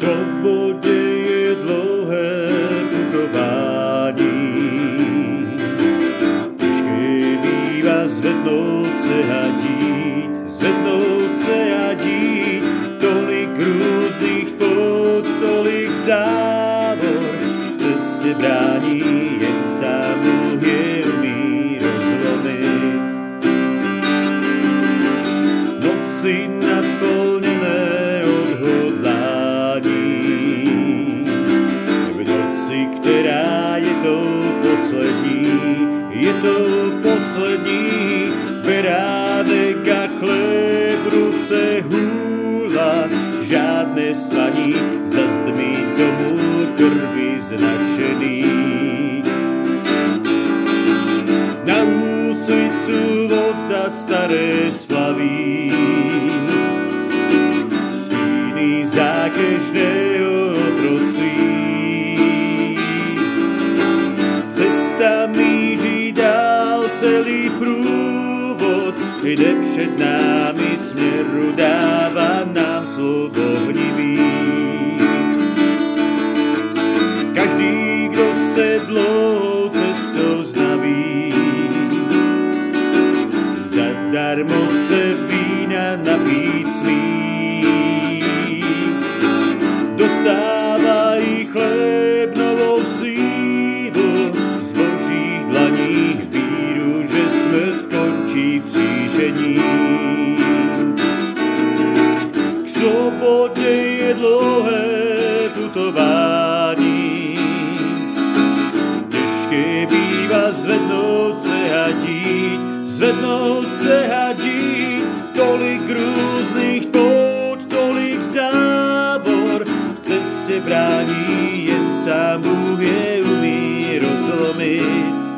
svobodě je dlouhé putování. Těžké bývá zvednout se a dít, zvednout se a dít, tolik různých pod, tolik závor, v se brání jen sám je umí rozlomit. Noci na pol noci, která je to poslední, je to poslední, beránek a chléb ruce hůla, žádné slaní, za zdmi domů krvi značený. Na úsvitu voda staré splaví, stíny zákežného otroctví. Cesta míří dál celý průvod, jde před námi směru, dává nám slovo hnivý. Každý, kdo se dlouhou cestou znaví, zadarmo se vína napít smí. Boží křížení. K sobotě je dlouhé putování, těžké bývá zvednout se a dít, zvednout se a dít, tolik různých pout, tolik závor, v cestě brání, jen sám Bůh je umí rozlomit.